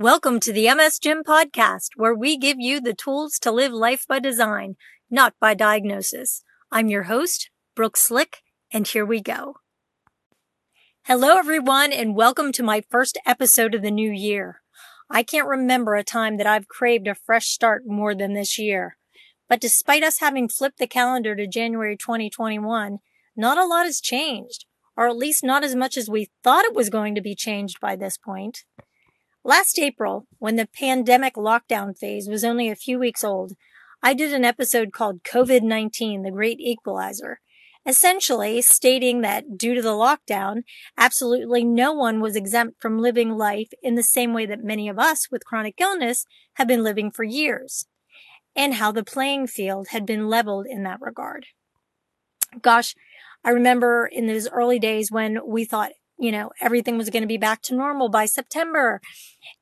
Welcome to the MS Gym podcast, where we give you the tools to live life by design, not by diagnosis. I'm your host, Brooke Slick, and here we go. Hello, everyone, and welcome to my first episode of the new year. I can't remember a time that I've craved a fresh start more than this year. But despite us having flipped the calendar to January 2021, not a lot has changed, or at least not as much as we thought it was going to be changed by this point. Last April, when the pandemic lockdown phase was only a few weeks old, I did an episode called COVID-19, the Great Equalizer, essentially stating that due to the lockdown, absolutely no one was exempt from living life in the same way that many of us with chronic illness have been living for years, and how the playing field had been leveled in that regard. Gosh, I remember in those early days when we thought you know, everything was going to be back to normal by September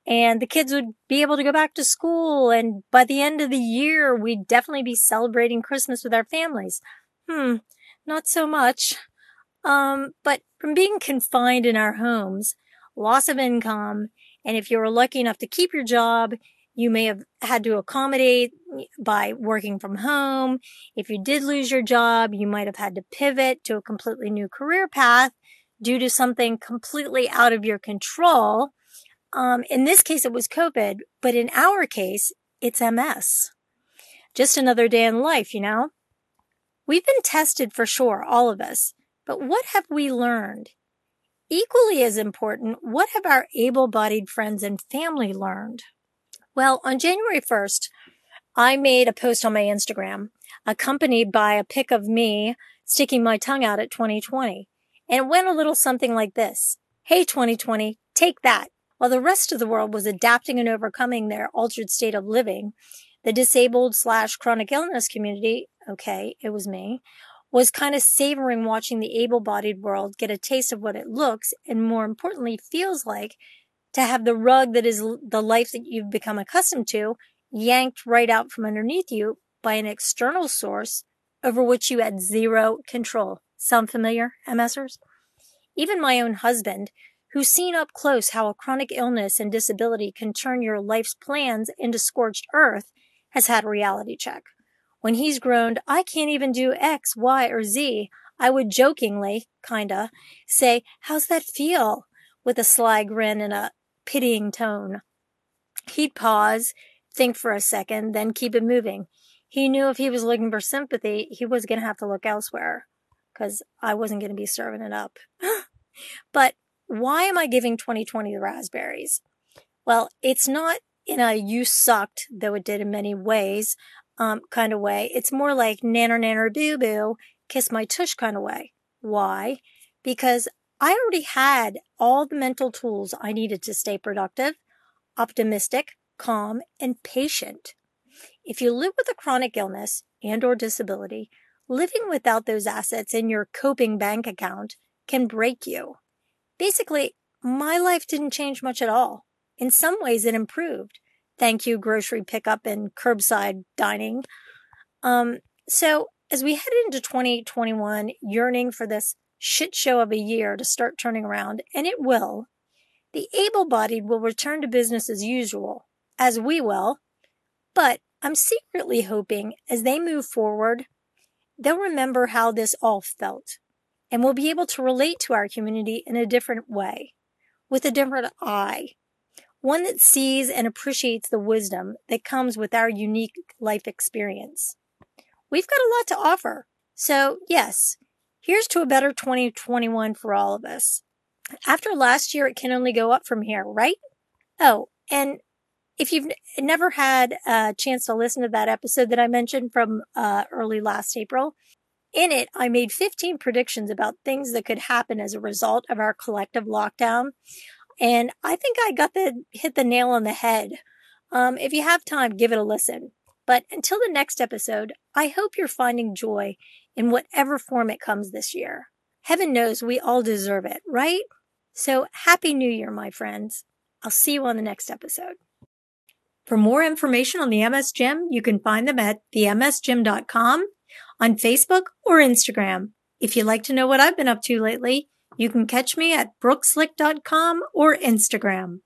and the kids would be able to go back to school. And by the end of the year, we'd definitely be celebrating Christmas with our families. Hmm, not so much. Um, but from being confined in our homes, loss of income, and if you were lucky enough to keep your job, you may have had to accommodate by working from home. If you did lose your job, you might have had to pivot to a completely new career path due to something completely out of your control. Um, in this case, it was COVID, but in our case, it's MS. Just another day in life, you know? We've been tested for sure, all of us, but what have we learned? Equally as important, what have our able bodied friends and family learned? Well, on January 1st, I made a post on my Instagram accompanied by a pic of me sticking my tongue out at 2020. And it went a little something like this. Hey, 2020, take that. While the rest of the world was adapting and overcoming their altered state of living, the disabled slash chronic illness community, okay, it was me, was kind of savoring watching the able bodied world get a taste of what it looks and more importantly feels like to have the rug that is the life that you've become accustomed to yanked right out from underneath you by an external source over which you had zero control. Sound familiar, MSers? Even my own husband, who's seen up close how a chronic illness and disability can turn your life's plans into scorched earth, has had a reality check. When he's groaned, I can't even do X, Y, or Z, I would jokingly, kinda, say, How's that feel? with a sly grin and a pitying tone. He'd pause, think for a second, then keep it moving. He knew if he was looking for sympathy, he was going to have to look elsewhere because I wasn't going to be serving it up. but why am I giving 2020 the raspberries? Well, it's not in a you sucked, though it did in many ways, um, kind of way. It's more like nanner nanner boo boo, kiss my tush kind of way. Why? Because I already had all the mental tools I needed to stay productive, optimistic, calm, and patient. If you live with a chronic illness and or disability, living without those assets in your coping bank account can break you. Basically, my life didn't change much at all. In some ways, it improved. Thank you, grocery pickup and curbside dining. Um, so as we head into 2021, yearning for this shit show of a year to start turning around, and it will, the able bodied will return to business as usual, as we will. But I'm secretly hoping as they move forward, they'll remember how this all felt and will be able to relate to our community in a different way, with a different eye, one that sees and appreciates the wisdom that comes with our unique life experience. We've got a lot to offer. So, yes, here's to a better 2021 for all of us. After last year, it can only go up from here, right? Oh, and if you've never had a chance to listen to that episode that I mentioned from uh, early last April, in it, I made 15 predictions about things that could happen as a result of our collective lockdown. And I think I got the hit the nail on the head. Um, if you have time, give it a listen. But until the next episode, I hope you're finding joy in whatever form it comes this year. Heaven knows we all deserve it, right? So happy new year, my friends. I'll see you on the next episode. For more information on the MS Gym, you can find them at themsgym.com, on Facebook or Instagram. If you'd like to know what I've been up to lately, you can catch me at brookeslick.com or Instagram.